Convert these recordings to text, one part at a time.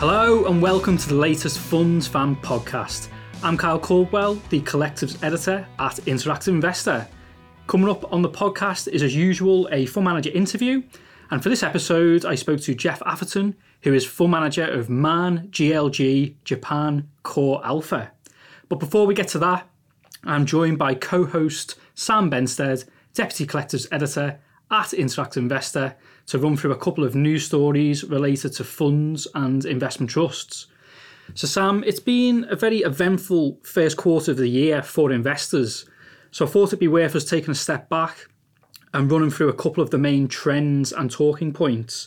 Hello and welcome to the latest Funds Fan podcast. I'm Kyle Caldwell, the collectives editor at Interactive Investor. Coming up on the podcast is, as usual, a fund manager interview. And for this episode, I spoke to Jeff Atherton, who is fund manager of MAN GLG Japan Core Alpha. But before we get to that, I'm joined by co host Sam Benstead, deputy collectives editor at Interactive Investor, to run through a couple of news stories related to funds and investment trusts. So, Sam, it's been a very eventful first quarter of the year for investors. So, I thought it'd be worth us taking a step back and running through a couple of the main trends and talking points.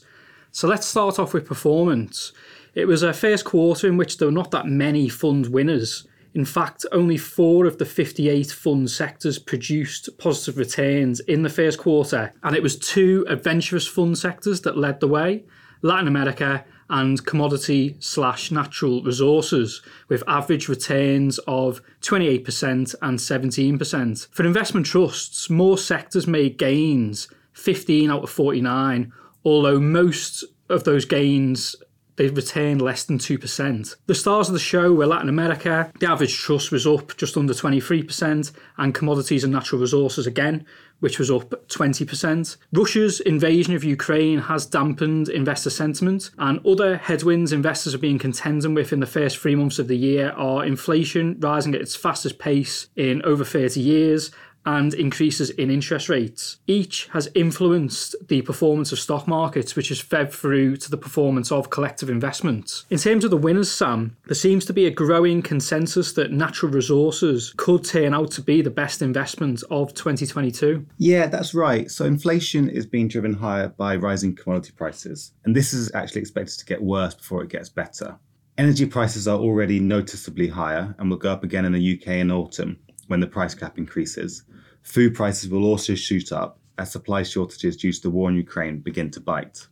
So, let's start off with performance. It was a first quarter in which there were not that many fund winners. In fact, only four of the 58 fund sectors produced positive returns in the first quarter, and it was two adventurous fund sectors that led the way Latin America and commodity slash natural resources, with average returns of 28% and 17%. For investment trusts, more sectors made gains, 15 out of 49, although most of those gains they retained less than 2%. The stars of the show were Latin America, the average trust was up just under 23%, and commodities and natural resources again, which was up 20%. Russia's invasion of Ukraine has dampened investor sentiment, and other headwinds investors have been contending with in the first three months of the year are inflation rising at its fastest pace in over 30 years and increases in interest rates. Each has influenced the performance of stock markets, which has fed through to the performance of collective investments. In terms of the winners, Sam, there seems to be a growing consensus that natural resources could turn out to be the best investment of 2022. Yeah, that's right. So inflation is being driven higher by rising commodity prices, and this is actually expected to get worse before it gets better. Energy prices are already noticeably higher and will go up again in the UK in autumn when the price cap increases. Food prices will also shoot up as supply shortages due to the war in Ukraine begin to bite.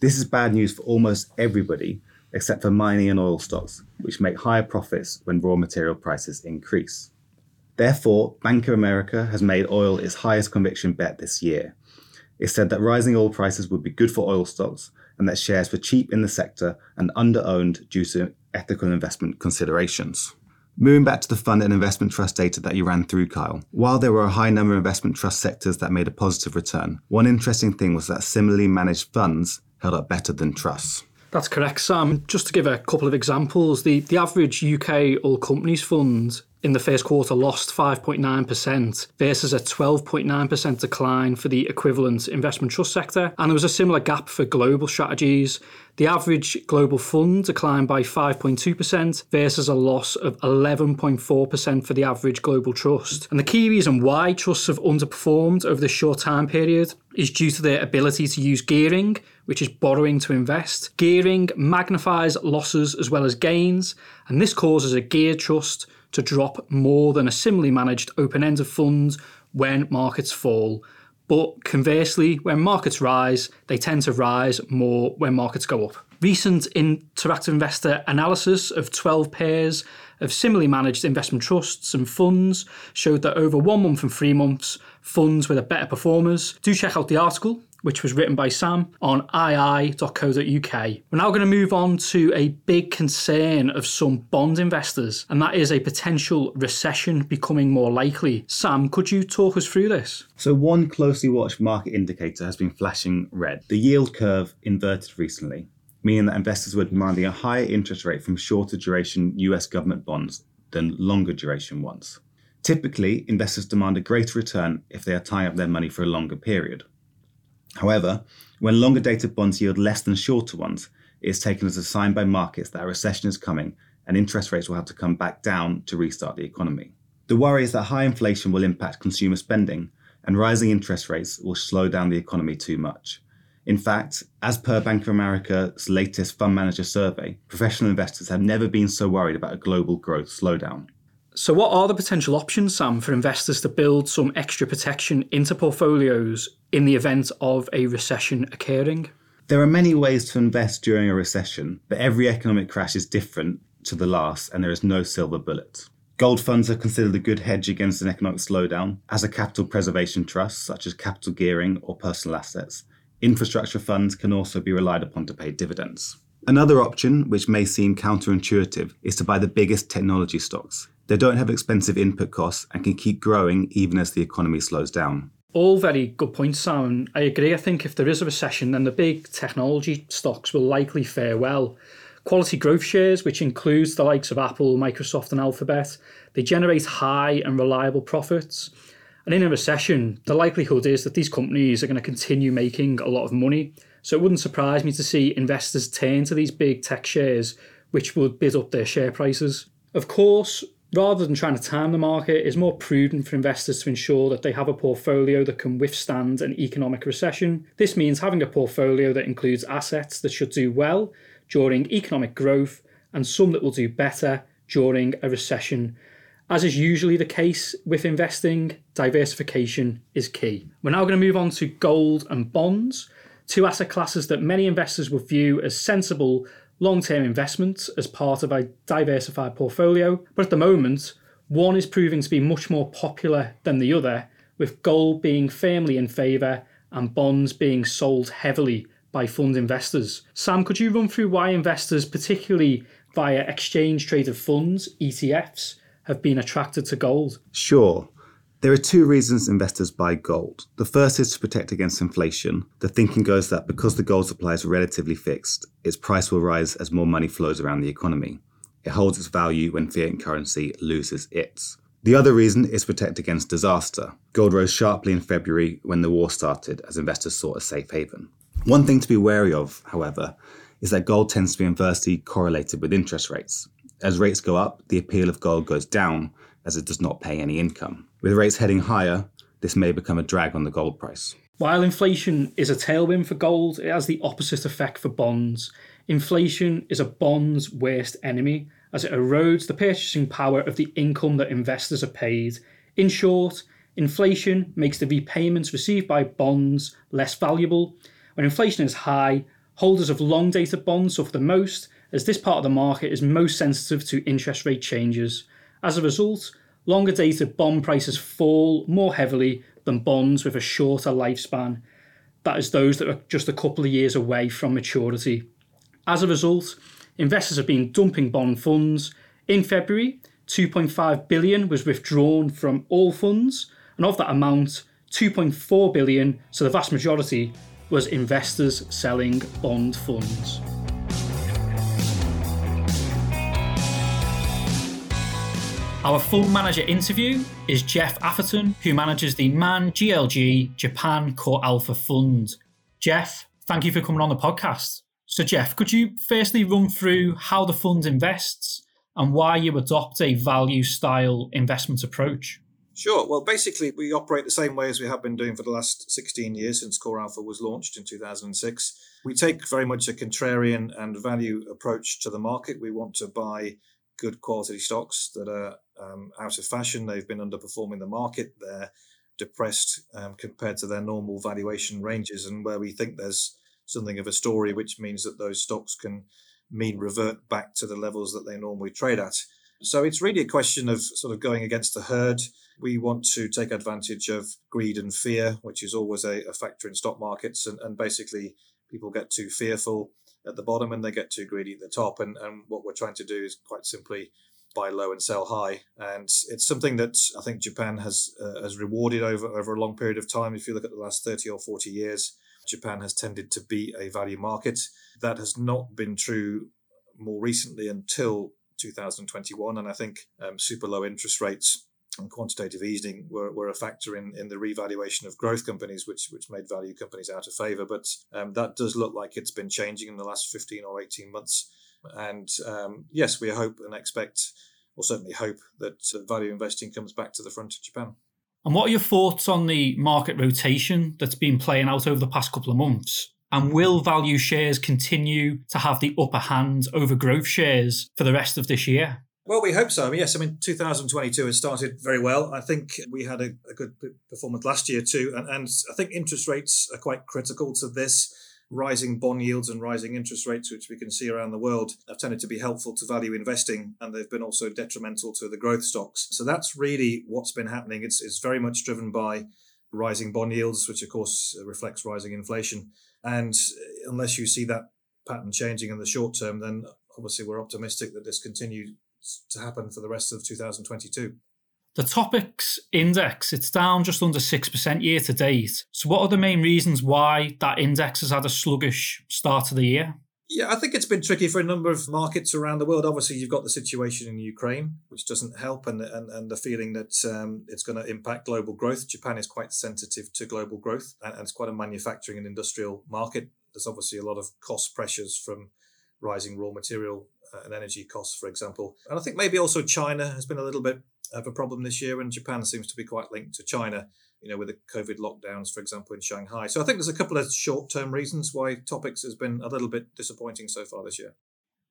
This is bad news for almost everybody except for mining and oil stocks, which make higher profits when raw material prices increase. Therefore, Bank of America has made oil its highest conviction bet this year. It said that rising oil prices would be good for oil stocks and that shares were cheap in the sector and underowned due to ethical investment considerations. Moving back to the fund and investment trust data that you ran through, Kyle. While there were a high number of investment trust sectors that made a positive return, one interesting thing was that similarly managed funds held up better than trusts. That's correct, Sam. Just to give a couple of examples, the, the average UK all companies fund in the first quarter lost 5.9% versus a 12.9% decline for the equivalent investment trust sector. And there was a similar gap for global strategies. The average global fund declined by 5.2% versus a loss of 11.4% for the average global trust. And the key reason why trusts have underperformed over this short time period is due to their ability to use gearing, which is borrowing to invest. Gearing magnifies losses as well as gains, and this causes a geared trust to drop more than a similarly managed open ended fund when markets fall. But conversely, when markets rise, they tend to rise more when markets go up. Recent interactive investor analysis of 12 pairs of similarly managed investment trusts and funds showed that over one month and three months, funds were the better performers. Do check out the article which was written by Sam on ii.co.uk. We're now going to move on to a big concern of some bond investors, and that is a potential recession becoming more likely. Sam, could you talk us through this? So, one closely watched market indicator has been flashing red. The yield curve inverted recently, meaning that investors were demanding a higher interest rate from shorter duration US government bonds than longer duration ones. Typically, investors demand a greater return if they are tying up their money for a longer period. However, when longer dated bonds yield less than shorter ones, it is taken as a sign by markets that a recession is coming and interest rates will have to come back down to restart the economy. The worry is that high inflation will impact consumer spending and rising interest rates will slow down the economy too much. In fact, as per Bank of America's latest fund manager survey, professional investors have never been so worried about a global growth slowdown. So, what are the potential options, Sam, for investors to build some extra protection into portfolios in the event of a recession occurring? There are many ways to invest during a recession, but every economic crash is different to the last, and there is no silver bullet. Gold funds are considered a good hedge against an economic slowdown, as a capital preservation trust, such as capital gearing or personal assets. Infrastructure funds can also be relied upon to pay dividends. Another option, which may seem counterintuitive, is to buy the biggest technology stocks. They don't have expensive input costs and can keep growing even as the economy slows down. All very good points, Simon. I agree. I think if there is a recession, then the big technology stocks will likely fare well. Quality growth shares, which includes the likes of Apple, Microsoft, and Alphabet, they generate high and reliable profits. And in a recession, the likelihood is that these companies are going to continue making a lot of money. So it wouldn't surprise me to see investors turn to these big tech shares, which would bid up their share prices. Of course, rather than trying to time the market, it's more prudent for investors to ensure that they have a portfolio that can withstand an economic recession. This means having a portfolio that includes assets that should do well during economic growth and some that will do better during a recession. As is usually the case with investing, diversification is key. We're now going to move on to gold and bonds, two asset classes that many investors would view as sensible long term investments as part of a diversified portfolio. But at the moment, one is proving to be much more popular than the other, with gold being firmly in favour and bonds being sold heavily by fund investors. Sam, could you run through why investors, particularly via exchange traded funds, ETFs, have been attracted to gold? Sure. There are two reasons investors buy gold. The first is to protect against inflation. The thinking goes that because the gold supply is relatively fixed, its price will rise as more money flows around the economy. It holds its value when fiat currency loses its. The other reason is to protect against disaster. Gold rose sharply in February when the war started as investors sought a safe haven. One thing to be wary of, however, is that gold tends to be inversely correlated with interest rates. As rates go up, the appeal of gold goes down as it does not pay any income. With rates heading higher, this may become a drag on the gold price. While inflation is a tailwind for gold, it has the opposite effect for bonds. Inflation is a bond's worst enemy as it erodes the purchasing power of the income that investors are paid. In short, inflation makes the repayments received by bonds less valuable. When inflation is high, holders of long dated bonds suffer the most as this part of the market is most sensitive to interest rate changes. As a result, longer dated bond prices fall more heavily than bonds with a shorter lifespan. That is, those that are just a couple of years away from maturity. As a result, investors have been dumping bond funds. In February, 2.5 billion was withdrawn from all funds, and of that amount, 2.4 billion, so the vast majority, was investors selling bond funds. Our fund manager interview is Jeff Atherton, who manages the Man GLG Japan Core Alpha Fund. Jeff, thank you for coming on the podcast. So, Jeff, could you firstly run through how the fund invests and why you adopt a value style investment approach? Sure. Well, basically, we operate the same way as we have been doing for the last 16 years since Core Alpha was launched in 2006. We take very much a contrarian and value approach to the market. We want to buy good quality stocks that are um, out of fashion. They've been underperforming the market. They're depressed um, compared to their normal valuation ranges, and where we think there's something of a story, which means that those stocks can mean revert back to the levels that they normally trade at. So it's really a question of sort of going against the herd. We want to take advantage of greed and fear, which is always a, a factor in stock markets, and, and basically people get too fearful at the bottom and they get too greedy at the top. And, and what we're trying to do is quite simply buy low and sell high. And it's something that I think Japan has uh, has rewarded over, over a long period of time. If you look at the last 30 or 40 years, Japan has tended to be a value market. That has not been true more recently until 2021. And I think um, super low interest rates and quantitative easing were, were a factor in, in the revaluation of growth companies, which which made value companies out of favor. But um, that does look like it's been changing in the last 15 or 18 months. And um, yes, we hope and expect, or certainly hope, that uh, value investing comes back to the front of Japan. And what are your thoughts on the market rotation that's been playing out over the past couple of months? And will value shares continue to have the upper hand over growth shares for the rest of this year? Well, we hope so. I mean, yes, I mean, 2022 has started very well. I think we had a, a good performance last year too. And, and I think interest rates are quite critical to this. Rising bond yields and rising interest rates, which we can see around the world, have tended to be helpful to value investing, and they've been also detrimental to the growth stocks. So that's really what's been happening. It's, it's very much driven by rising bond yields, which of course reflects rising inflation. And uh, unless you see that pattern changing in the short term, then obviously we're optimistic that this continues to happen for the rest of 2022. The TOPIX index, it's down just under 6% year to date. So, what are the main reasons why that index has had a sluggish start to the year? Yeah, I think it's been tricky for a number of markets around the world. Obviously, you've got the situation in Ukraine, which doesn't help, and and, and the feeling that um, it's going to impact global growth. Japan is quite sensitive to global growth, and, and it's quite a manufacturing and industrial market. There's obviously a lot of cost pressures from rising raw material Uh, and energy costs, for example. And I think maybe also China has been a little bit of a problem this year, and Japan seems to be quite linked to China, you know, with the COVID lockdowns, for example, in Shanghai. So I think there's a couple of short term reasons why TOPIX has been a little bit disappointing so far this year.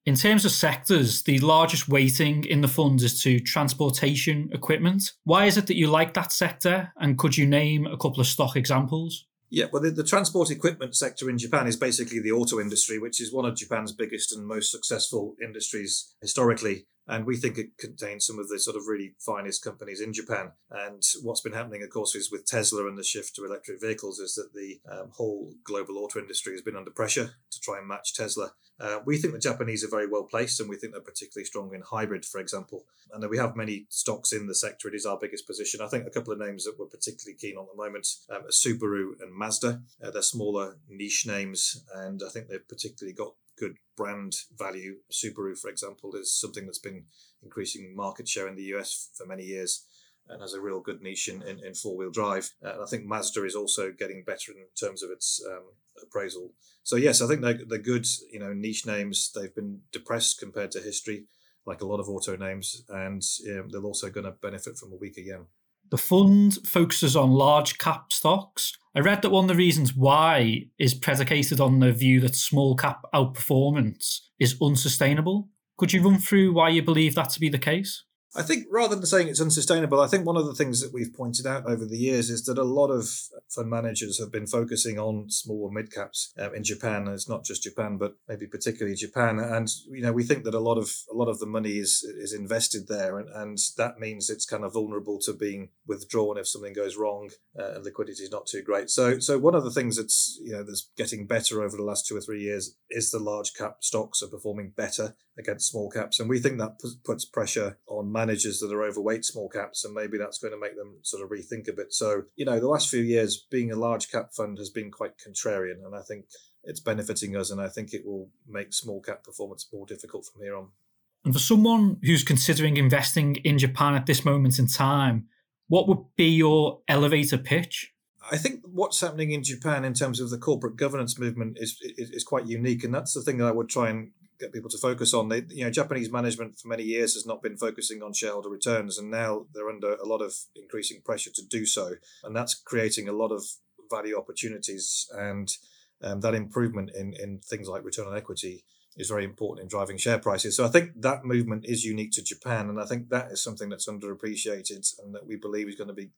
In terms of sectors, the largest weighting in the fund is to transportation equipment. Why is it that you like that sector? And could you name a couple of stock examples? Yeah, well, the, the, transport equipment sector in Japan is basically the auto industry, which is one of Japan's biggest and most successful industries historically. And we think it contains some of the sort of really finest companies in Japan. And what's been happening, of course, is with Tesla and the shift to electric vehicles, is that the um, whole global auto industry has been under pressure to try and match Tesla. Uh, we think the Japanese are very well placed, and we think they're particularly strong in hybrid, for example. And we have many stocks in the sector. It is our biggest position. I think a couple of names that we're particularly keen on at the moment um, are Subaru and Mazda. Uh, they're smaller niche names, and I think they've particularly got good brand value. Subaru, for example, is something that's been increasing market share in the US for many years and has a real good niche in, in, in four wheel drive. And I think Mazda is also getting better in terms of its um, appraisal. So, yes, I think they're, they're good, you know, niche names. They've been depressed compared to history, like a lot of auto names, and um, they're also going to benefit from a weaker yen. The fund focuses on large cap stocks. I read that one of the reasons why is predicated on the view that small cap outperformance is unsustainable. Could you run through why you believe that to be the case? I think rather than saying it's unsustainable, I think one of the things that we've pointed out over the years is that a lot of fund managers have been focusing on small mid caps uh, in Japan. And it's not just Japan, but maybe particularly Japan. And you know, we think that a lot of a lot of the money is is invested there, and, and that means it's kind of vulnerable to being withdrawn if something goes wrong uh, and liquidity is not too great. So, so one of the things that's you know that's getting better over the last two or three years is the large cap stocks are performing better against small caps, and we think that puts pressure on managers that are overweight small caps, and maybe that's going to make them sort of rethink a bit. So, you know, the last few years, being a large cap fund has been quite contrarian, and I think it's benefiting us, and I think it will make small cap performance more difficult from here on. And for someone who's considering investing in Japan at this moment in time, what would be your elevator pitch? I think what's happening in Japan in terms of the corporate governance movement is, is, is quite unique, and that's the thing that I would try and get people to focus on. They, you know, Japanese management for many years has not been focusing on shareholder returns, and now they're under a lot of increasing pressure to do so, and that's creating a lot of value opportunities. And um, that improvement in in things like return on equity is very important in driving share prices. So I think that movement is unique to Japan, and I think that is something that's underappreciated, and that we believe is going to be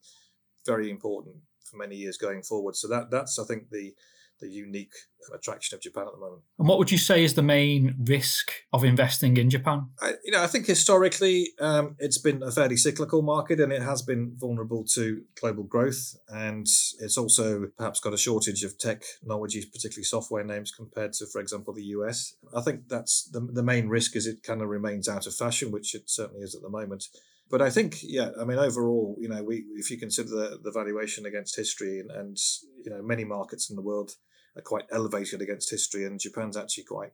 very important for many years going forward. So that that's I think the the unique attraction of Japan at the moment. And what would you say is the main risk of investing in Japan? I, you know, I think historically um, it's been a fairly cyclical market, and it has been vulnerable to global growth, and it's also perhaps got a shortage of technologies, particularly software names, compared to, for example, the US. I think that's the the main risk is it kind of remains out of fashion, which it certainly is at the moment but I think, yeah, I mean, overall, you know, we if you consider the, the valuation against history and, and you know many markets in the world are quite elevated against history, and Japan's actually quite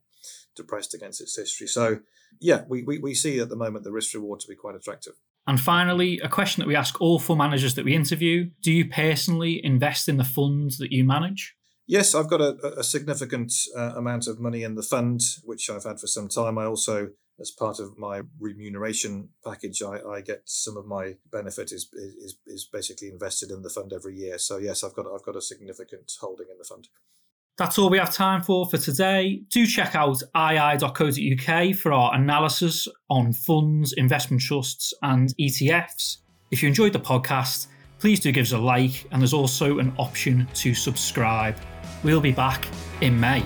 depressed against its history. So, yeah, we, we, we see at the moment the risk reward to be quite attractive. And finally, a question that we ask all fund managers that we interview Do you personally invest in the funds that you manage? Yes, I've got a, a significant uh, amount of money in the fund, which I've had for some time. I also, as part of my remuneration package, I, I get some of my benefit is, is is basically invested in the fund every year. So yes, I've got I've got a significant holding in the fund. That's all we have time for for today. Do check out ii.co.uk for our analysis on funds, investment trusts, and ETFs. If you enjoyed the podcast, please do give us a like, and there's also an option to subscribe. We'll be back in May.